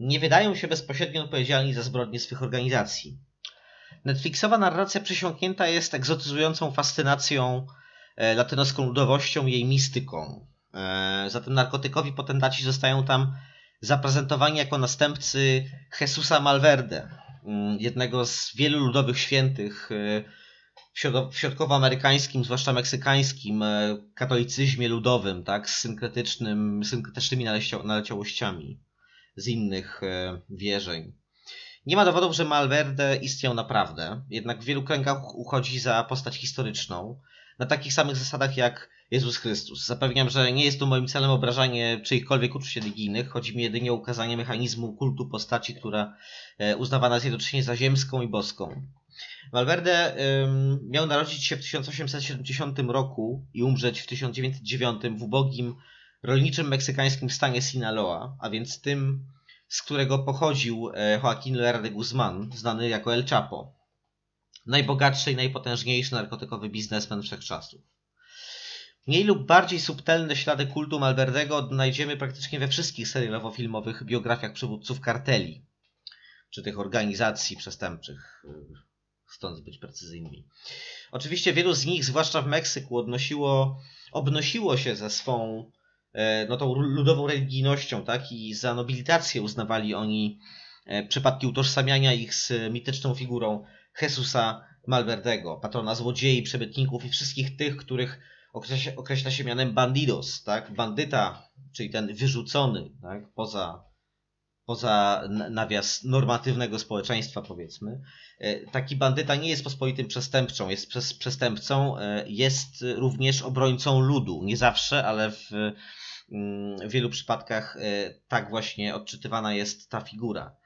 nie wydają się bezpośrednio odpowiedzialni za zbrodnie swych organizacji. Netflixowa narracja przesiąknięta jest egzotyzującą fascynacją e, latynoską ludowością jej mistyką. E, zatem narkotykowi potentaci zostają tam zaprezentowani jako następcy Jesusa Malverde, Mm, jednego z wielu ludowych świętych y, w środkowoamerykańskim, zwłaszcza meksykańskim katolicyzmie ludowym, tak, z synkretycznym, synkretycznymi naleciałościami z innych wierzeń. Nie ma dowodów, że Malverde istniał naprawdę, jednak w wielu kręgach uchodzi za postać historyczną, na takich samych zasadach jak Jezus Chrystus. Zapewniam, że nie jest tu moim celem obrażanie czyichkolwiek uczuć religijnych. Chodzi mi jedynie o ukazanie mechanizmu kultu postaci, która e, uznawana jest jednocześnie za ziemską i boską. Valverde miał narodzić się w 1870 roku i umrzeć w 1909 w ubogim rolniczym meksykańskim stanie Sinaloa, a więc tym, z którego pochodził e, Joaquin Loera de Guzman, znany jako El Chapo. Najbogatszy i najpotężniejszy narkotykowy biznesmen wszechczasów. Mniej lub bardziej subtelne ślady kultu Malverdego odnajdziemy praktycznie we wszystkich serialowo-filmowych biografiach przywódców karteli, czy tych organizacji przestępczych, chcąc być precyzyjnymi. Oczywiście wielu z nich, zwłaszcza w Meksyku, odnosiło, obnosiło się ze swą e, no, tą ludową religijnością, tak? I za nobilitację uznawali oni e, przypadki utożsamiania ich z mityczną figurą Jesusa Malverdego, patrona złodziei, przebytników i wszystkich tych, których określa, określa się mianem bandidos, tak? Bandyta, czyli ten wyrzucony, tak? Poza, poza nawias normatywnego społeczeństwa, powiedzmy. E, taki bandyta nie jest pospolitym przestępczą, jest przestępcą, e, jest również obrońcą ludu. Nie zawsze, ale w, w wielu przypadkach e, tak właśnie odczytywana jest ta figura.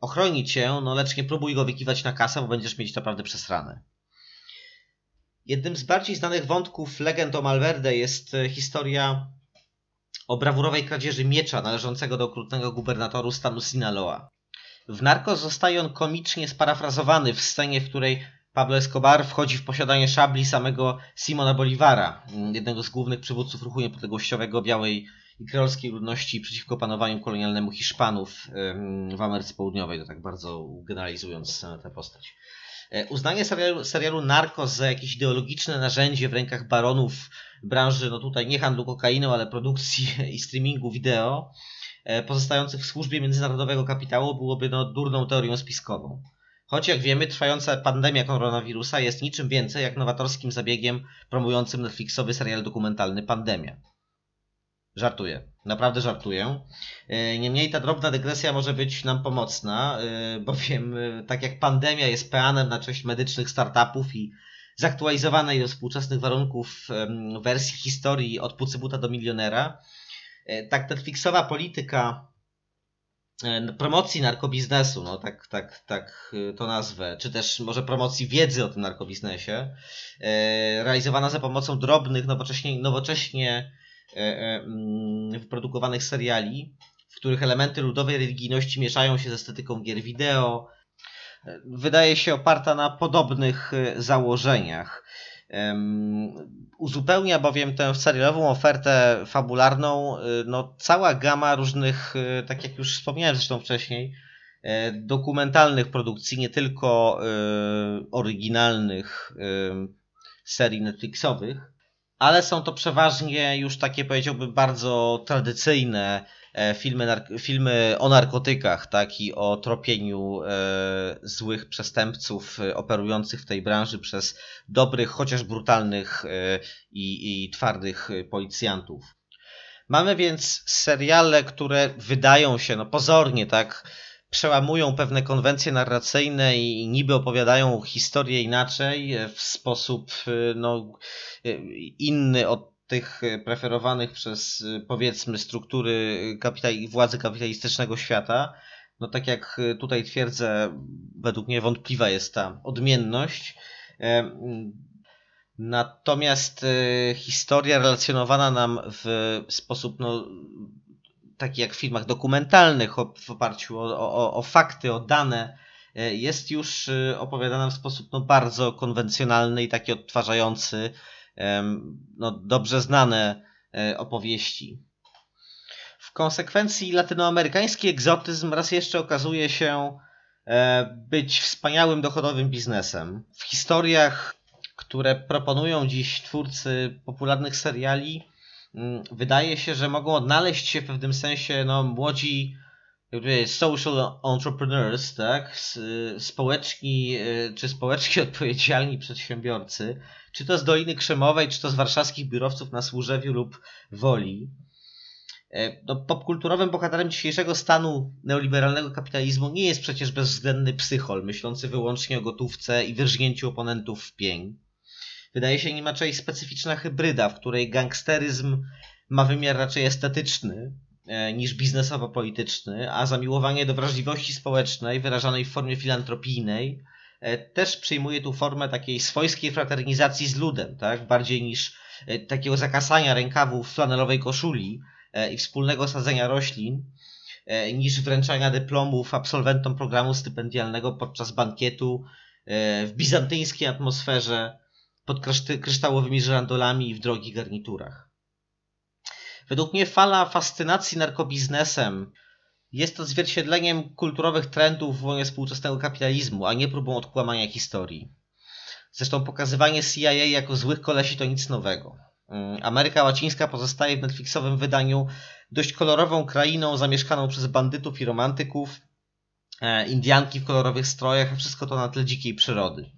Ochroni cię, no lecz nie próbuj go wykiwać na kasę, bo będziesz mieć naprawdę przesrane. Jednym z bardziej znanych wątków legend o Malverde jest e, historia o brawurowej kradzieży miecza należącego do okrutnego gubernatoru stanu Sinaloa. W Narcos zostaje on komicznie sparafrazowany w scenie, w której Pablo Escobar wchodzi w posiadanie szabli samego Simona Bolivara, mm, jednego z głównych przywódców ruchu niepodległościowego białej i kreolskiej ludności przeciwko panowaniu kolonialnemu Hiszpanów w Ameryce Południowej, to tak bardzo generalizując tę postać. E, uznanie serialu, serialu Narcos za jakieś ideologiczne narzędzie w rękach baronów branży, no tutaj nie handlu kokainą, ale produkcji i streamingu wideo, e, pozostających w służbie międzynarodowego kapitału byłoby no, durną teorią spiskową. Choć jak wiemy, trwająca pandemia koronawirusa jest niczym więcej jak nowatorskim zabiegiem promującym Netflixowy serial dokumentalny Pandemia. Żartuję. Naprawdę żartuję. E, niemniej ta drobna dygresja może być nam pomocna, e, bowiem e, tak jak pandemia jest peanem na cześć medycznych startupów i zaktualizowanej do współczesnych warunków wersji historii od pucybuta do milionera, tak Netflixowa polityka promocji narkobiznesu, no tak, tak, tak to nazwę, czy też może promocji wiedzy o tym narkobiznesie, realizowana za pomocą drobnych, nowocześnie, nowocześnie E, e, mm, wyprodukowanych seriali, w których elementy ludowej religijności mieszają się z estetyką gier wideo. E, wydaje się oparta na podobnych założeniach. Uzupełnia bowiem tę serialową ofertę fabularną no, cała gama różnych, tak jak już wspomniałem zresztą wcześniej, dokumentalnych produkcji, nie tylko oryginalnych serii Netflixowych ale są to przeważnie już takie powiedziałbym bardzo tradycyjne e, filmy, filmy o narkotykach, tak i o tropieniu e, złych przestępców e, operujących w tej branży przez dobrych, chociaż brutalnych e, i, i twardych policjantów. Mamy więc seriale, które wydają się no pozornie tak przełamują pewne konwencje narracyjne i niby opowiadają historię inaczej, e, w sposób e, no, e, inny od tych preferowanych przez powiedzmy struktury kapitali władzy kapitalistycznego świata. No tak jak tutaj twierdzę, według mnie wątpliwa jest ta odmienność. Natomiast historia relacjonowana nam w sposób no, taki jak w filmach dokumentalnych, w oparciu o, o, o fakty, o dane, e, jest już e, opowiadana w sposób no, bardzo konwencjonalny i taki odtwarzający no, dobrze znane e, opowieści. W konsekwencji latynoamerykański egzotyzm raz jeszcze okazuje się być wspaniałym dochodowym biznesem. W historiach, które proponują dziś twórcy popularnych seriali, wydaje się, że mogą odnaleźć się w pewnym sensie no, młodzi social entrepreneurs, tak? Społeczni y, czy społecznie odpowiedzialni przedsiębiorcy, czy to z Doliny Krzemowej, czy to z warszawskich biurowców na Służewiu lub Woli. E, no, popkulturowym bohaterem dzisiejszego stanu neoliberalnego kapitalizmu nie jest przecież bezwzględny psychol, myślący wyłącznie o gotówce i wyrżnięciu oponentów w pień wydaje się nim raczej specyficzna hybryda, w której gangsteryzm ma wymiar raczej estetyczny niż biznesowo-polityczny, a zamiłowanie do wrażliwości społecznej wyrażanej w formie filantropijnej też przyjmuje tu formę takiej swojskiej fraternizacji z ludem, tak? bardziej niż takiego zakasania rękawów flanelowej koszuli i wspólnego sadzenia roślin, niż wręczania dyplomów absolwentom programu stypendialnego podczas bankietu w bizantyjskiej atmosferze pod kryształowymi żyrandolami i w drogich garniturach. Według mnie fala fascynacji narkobiznesem jest odzwierciedleniem kulturowych trendów w wojnie współczesnego kapitalizmu, a nie próbą odkłamania historii. Zresztą pokazywanie CIA jako złych kolesi to nic nowego. Mm, Ameryka Łacińska pozostaje w Netflixowym wydaniu dość kolorową krainą zamieszkaną przez bandytów i romantyków, e, Indianki w kolorowych strojach, a wszystko to na tle dzikiej przyrody.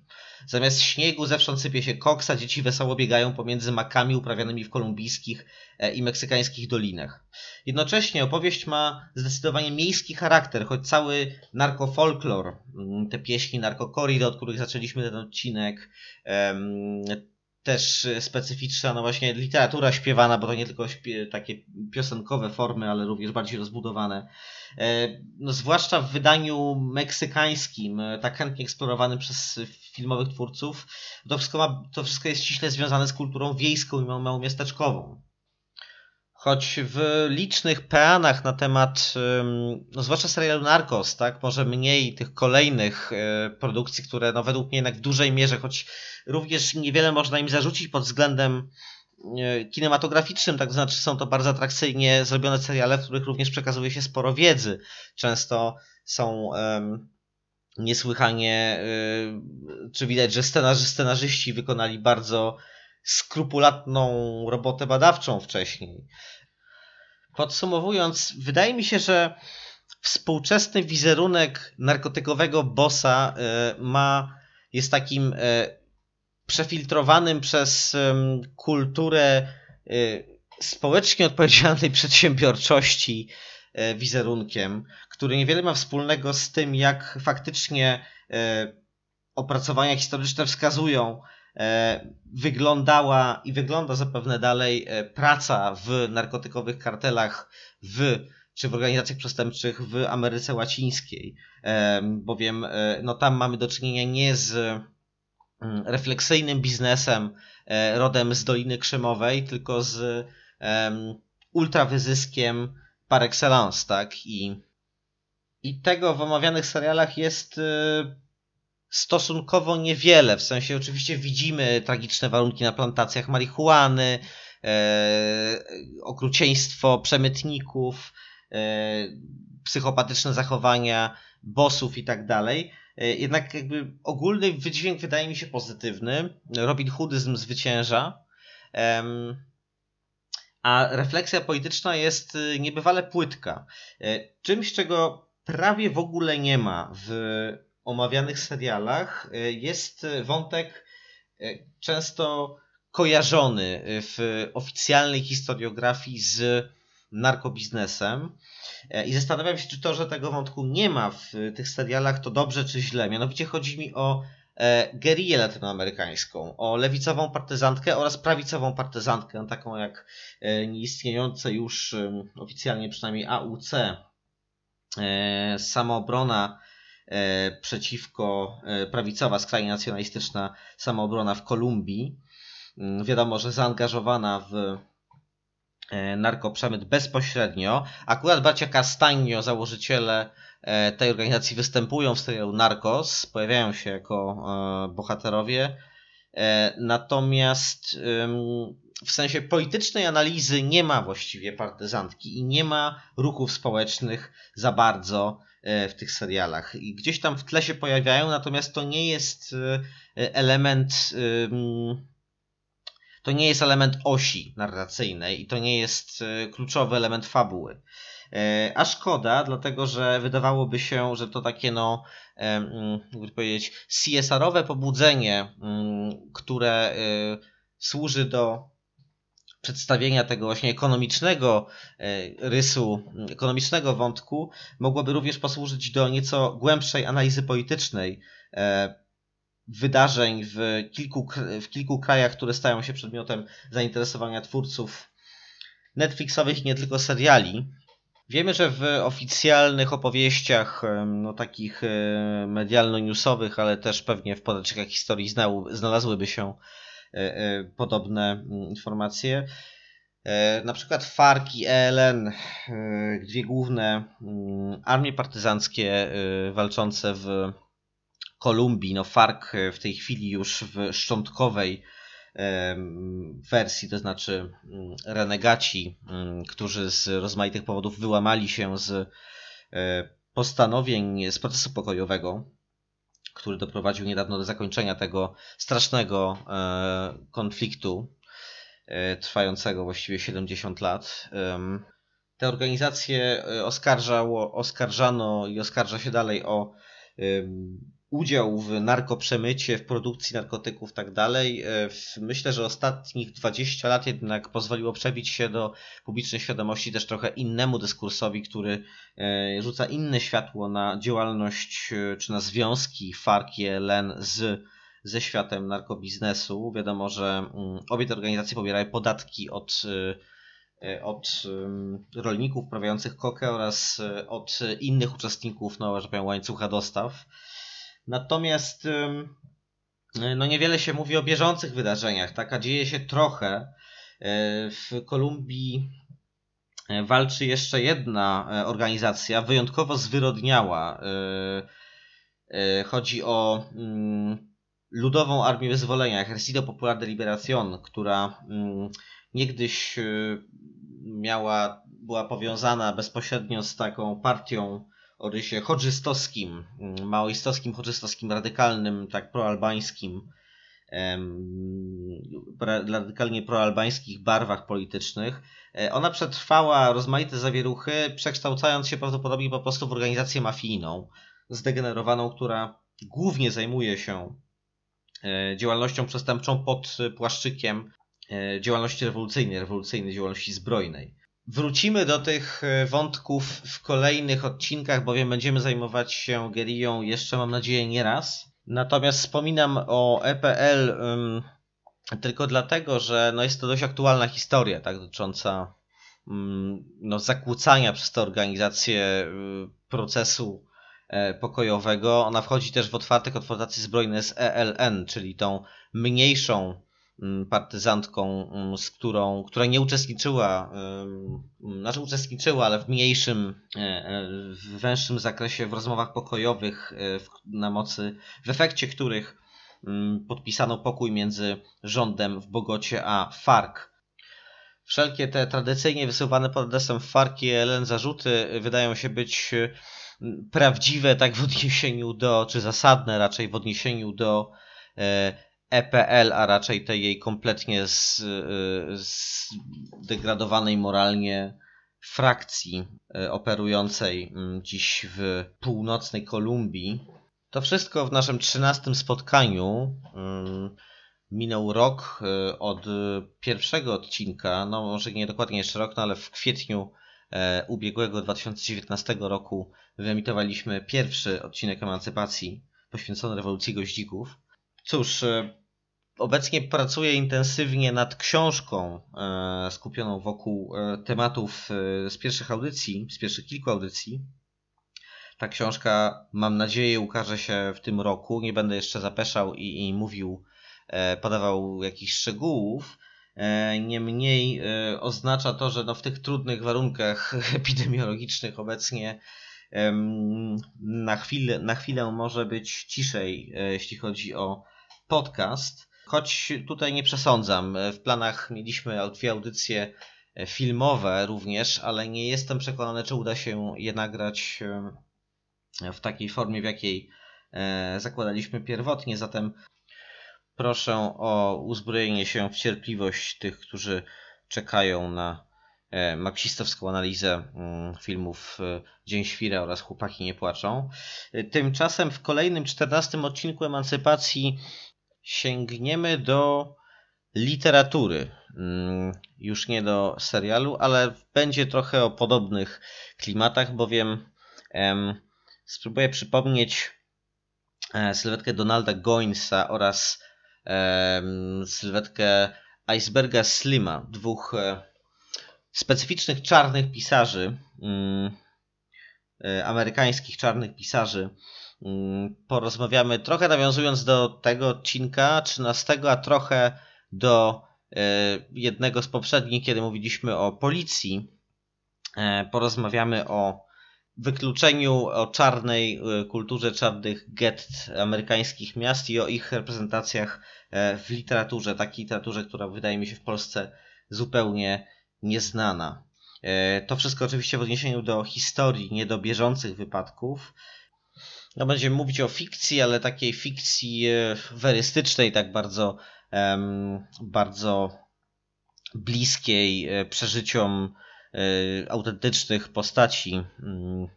Zamiast śniegu zewsząd sypie się koksa, dzieci wesoło biegają pomiędzy makami uprawianymi w kolumbijskich e, i meksykańskich dolinach. Jednocześnie opowieść ma zdecydowanie miejski charakter, choć cały narkofolklor, mm, te pieśni narkokoridy, od których zaczęliśmy ten odcinek, też specyficzna, no właśnie literatura śpiewana, bo to nie tylko śpie, takie piosenkowe formy, ale również bardziej rozbudowane. E, no, zwłaszcza w wydaniu meksykańskim, e, tak chętnie eksplorowanym przez filmowych twórców, to wszystko, ma, to wszystko jest ściśle związane z kulturą wiejską i małomiasteczkową. Choć w licznych peanach na temat, no zwłaszcza serialu Narcos, tak, może mniej tych kolejnych e, produkcji, które no według mnie jednak w dużej mierze, choć również niewiele można im zarzucić pod względem e, kinematograficznym, tak to znaczy są to bardzo atrakcyjnie zrobione seriale, w których również przekazuje się sporo wiedzy. Często są um, niesłychanie, y, czy widać, że scenarzy, scenarzyści wykonali bardzo skrupulatną robotę badawczą wcześniej. Podsumowując, wydaje mi się, że współczesny wizerunek narkotykowego bossa y, ma, jest takim y, przefiltrowanym przez kulturę społecznie odpowiedzialnej przedsiębiorczości wizerunkiem, który niewiele ma wspólnego z tym, jak faktycznie opracowania historyczne wskazują, E, wyglądała i wygląda zapewne dalej e, praca w narkotykowych kartelach w czy w organizacjach przestępczych w Ameryce Łacińskiej, e, bowiem no, tam mamy do czynienia nie z mm, refleksyjnym biznesem rodem z Doliny Krzemowej, tylko z ultrawyzyskiem par excellence, tak? I, I tego w omawianych serialach jest stosunkowo niewiele. W sensie oczywiście widzimy tragiczne warunki na plantacjach marihuany, e, okrucieństwo przemytników, e, psychopatyczne zachowania bossów i tak dalej. E, jednak jakby ogólny wydźwięk wydaje mi się pozytywny. Robin Hoodyzm zwycięża. A refleksja polityczna jest niebywale płytka. Czymś, czego prawie w ogóle nie ma w omawianych serialach y, jest wątek y, często kojarzony w oficjalnej historiografii z narkobiznesem. I zastanawiam się, czy to, że tego wątku nie ma w tych serialach, to dobrze czy źle. Mianowicie chodzi mi o e, gerię latynoamerykańską, o lewicową partyzantkę oraz prawicową partyzantkę, taką jak e, nieistniejące już oficjalnie przynajmniej AUC, e, samoobrona E, przeciwko e, prawicowa, skrajnie nacjonalistyczna samoobrona w Kolumbii. Mm, wiadomo, że zaangażowana w e, narkoprzemyt bezpośrednio. Akurat bracia Castaño, założyciele tej organizacji, występują w serialu Narcos, pojawiają się jako bohaterowie. Natomiast w sensie politycznej analizy nie ma właściwie partyzantki i nie ma ruchów społecznych za bardzo E, w tych serialach. I gdzieś tam w tle się pojawiają, natomiast to nie jest e, element. To nie jest element osi narracyjnej i to nie jest e, kluczowy element fabuły. A szkoda, dlatego że wydawałoby się, że to takie, no, jakby powiedzieć, CSR-owe pobudzenie, które służy do przedstawienia tego właśnie ekonomicznego e, rysu, ekonomicznego wątku mogłoby również posłużyć do nieco głębszej analizy politycznej e, wydarzeń w kilku, w kilku krajach, które stają się przedmiotem zainteresowania twórców Netflixowych i nie tylko seriali. Wiemy, że w oficjalnych opowieściach, no takich e, medialno-newsowych, ale też pewnie w podręcznikach historii znalazłyby się e, e, podobne mm, informacje. Na przykład FARC i ELN, dwie główne mm, armie partyzanckie walczące w Kolumbii. No FARC w tej chwili już w szczątkowej wersji, to znaczy mm, renegaci, którzy z rozmaitych powodów wyłamali się z e, postanowień z procesu pokojowego, który doprowadził niedawno do zakończenia tego strasznego e, konfliktu, e, trwającego właściwie 70 lat. Te organizacje oskarżało, oskarżano i oskarża się dalej o udział w narkoprzemycie, w produkcji narkotyków tak dalej. E, myślę, że ostatnich 20 lat jednak pozwoliło przebić się do publicznej świadomości też trochę innemu dyskursowi, który e, rzuca inne światło na działalność e, czy na związki FARC i ELN z ze światem narkobiznesu. Wiadomo, że mm, obie te organizacje pobierają podatki od, od rolników uprawiających kokę oraz od innych uczestników no, że powiem, łańcucha dostaw. Natomiast no niewiele się mówi o bieżących wydarzeniach, tak? A dzieje się trochę. E, w Kolumbii e, walczy jeszcze jedna e, organizacja, wyjątkowo zwyrodniała. Chodzi o mm, Ludową Armię Wyzwolenia, Ejército Popular de Liberación, która mm, niegdyś miała, była powiązana bezpośrednio z taką partią o rysie chodżystowskim, mm, maoistowskim, chodżystowskim, radykalnym, tak proalbańskim, radykalnie proalbańskich barwach politycznych. E, ona przetrwała rozmaite zawieruchy, przekształcając się prawdopodobnie po prostu w organizację mafijną, zdegenerowaną, która głównie zajmuje się e, działalnością przestępczą pod płaszczykiem e, działalności rewolucyjnej, rewolucyjnej działalności zbrojnej. Wrócimy do tych e, wątków w kolejnych odcinkach, bowiem będziemy zajmować się Gerią jeszcze, mam nadzieję, nie raz. Natomiast wspominam o EPL um, tylko dlatego, że no jest to dość aktualna historia, tak, dotycząca um, no, zakłócania przez tę organizację um, procesu e, pokojowego. Ona wchodzi też w otwarte konfrontacje zbrojne z ELN, czyli tą mniejszą partyzantką, mm, z którą, która nie uczestniczyła, znaczy uczestniczyła, ale w mniejszym, e, e, w węższym zakresie w rozmowach pokojowych, e, na mocy, w efekcie których mm, podpisano pokój między rządem w Bogocie a FARC. Wszelkie te tradycyjnie wysuwane pod adresem FARC i ELN zarzuty wydają się być prawdziwe tak w odniesieniu do, czy zasadne raczej w odniesieniu do EPL, a raczej tej jej kompletnie zdegradowanej moralnie frakcji e, operującej mm, dziś w północnej Kolumbii. To wszystko w naszym trzynastym spotkaniu. Mm, minął rok e, od pierwszego odcinka, no może nie dokładnie jeszcze rok, no ale w kwietniu e, ubiegłego 2019 roku wyemitowaliśmy pierwszy odcinek Emancypacji poświęcony rewolucji goździków. Cóż, e, obecnie pracuję intensywnie nad książką e, skupioną wokół e, tematów z pierwszych audycji, z pierwszych kilku audycji. Ta książka, mam nadzieję, ukaże się w tym roku. Nie będę jeszcze zapeszał i, i mówił, podawał jakichś szczegółów. Niemniej oznacza to, że no w tych trudnych warunkach epidemiologicznych obecnie na chwilę, na chwilę może być ciszej, jeśli chodzi o podcast, choć tutaj nie przesądzam. W planach mieliśmy dwie audycje filmowe również, ale nie jestem przekonany, czy uda się je nagrać e, w takiej formie, w jakiej e, zakładaliśmy pierwotnie. Zatem proszę o uzbrojenie się w cierpliwość tych, którzy czekają na e, marksistowską analizę mm, filmów Dzień Świra oraz Chłopaki nie płaczą. Tymczasem w kolejnym, czternastym odcinku Emancypacji sięgniemy do literatury. Mm, już nie do serialu, ale będzie trochę o podobnych klimatach, bowiem em, spróbuję przypomnieć e, sylwetkę Donalda Goinsa oraz em, sylwetkę Iceberga Slima, dwóch e, specyficznych czarnych pisarzy, mm, e, amerykańskich czarnych pisarzy, porozmawiamy trochę nawiązując do tego odcinka 13, a trochę do e, jednego z poprzednich, kiedy mówiliśmy o policji. E, porozmawiamy o wykluczeniu, o czarnej kulturze czarnych gett amerykańskich miast i o ich reprezentacjach w literaturze, takiej literaturze, która wydaje mi się w Polsce zupełnie nieznana. E, to wszystko oczywiście w odniesieniu do historii, nie do bieżących wypadków. No, będziemy mówić o fikcji, ale takiej fikcji e, werystycznej, tak bardzo, bardzo bliskiej e, przeżyciom autentycznych postaci. Mm,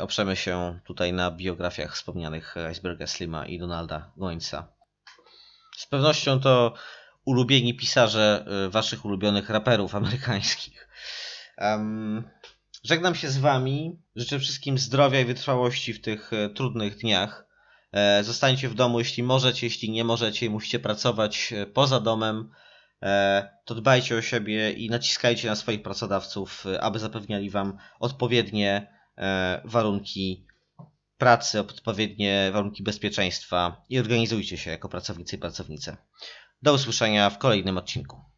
oprzemy się tutaj na biografiach wspomnianych Iceberga Slima i Donalda Gońca. Z pewnością to ulubieni pisarze waszych ulubionych raperów amerykańskich. Żegnam się z wami. Życzę wszystkim zdrowia i wytrwałości w tych e, trudnych dniach. E, zostańcie w domu, jeśli możecie, jeśli nie możecie musicie pracować e, poza domem, to dbajcie o siebie i naciskajcie na swoich pracodawców, aby zapewniali wam odpowiednie warunki pracy, odpowiednie warunki bezpieczeństwa i organizujcie się jako pracownicy i pracownice. Do usłyszenia w kolejnym odcinku.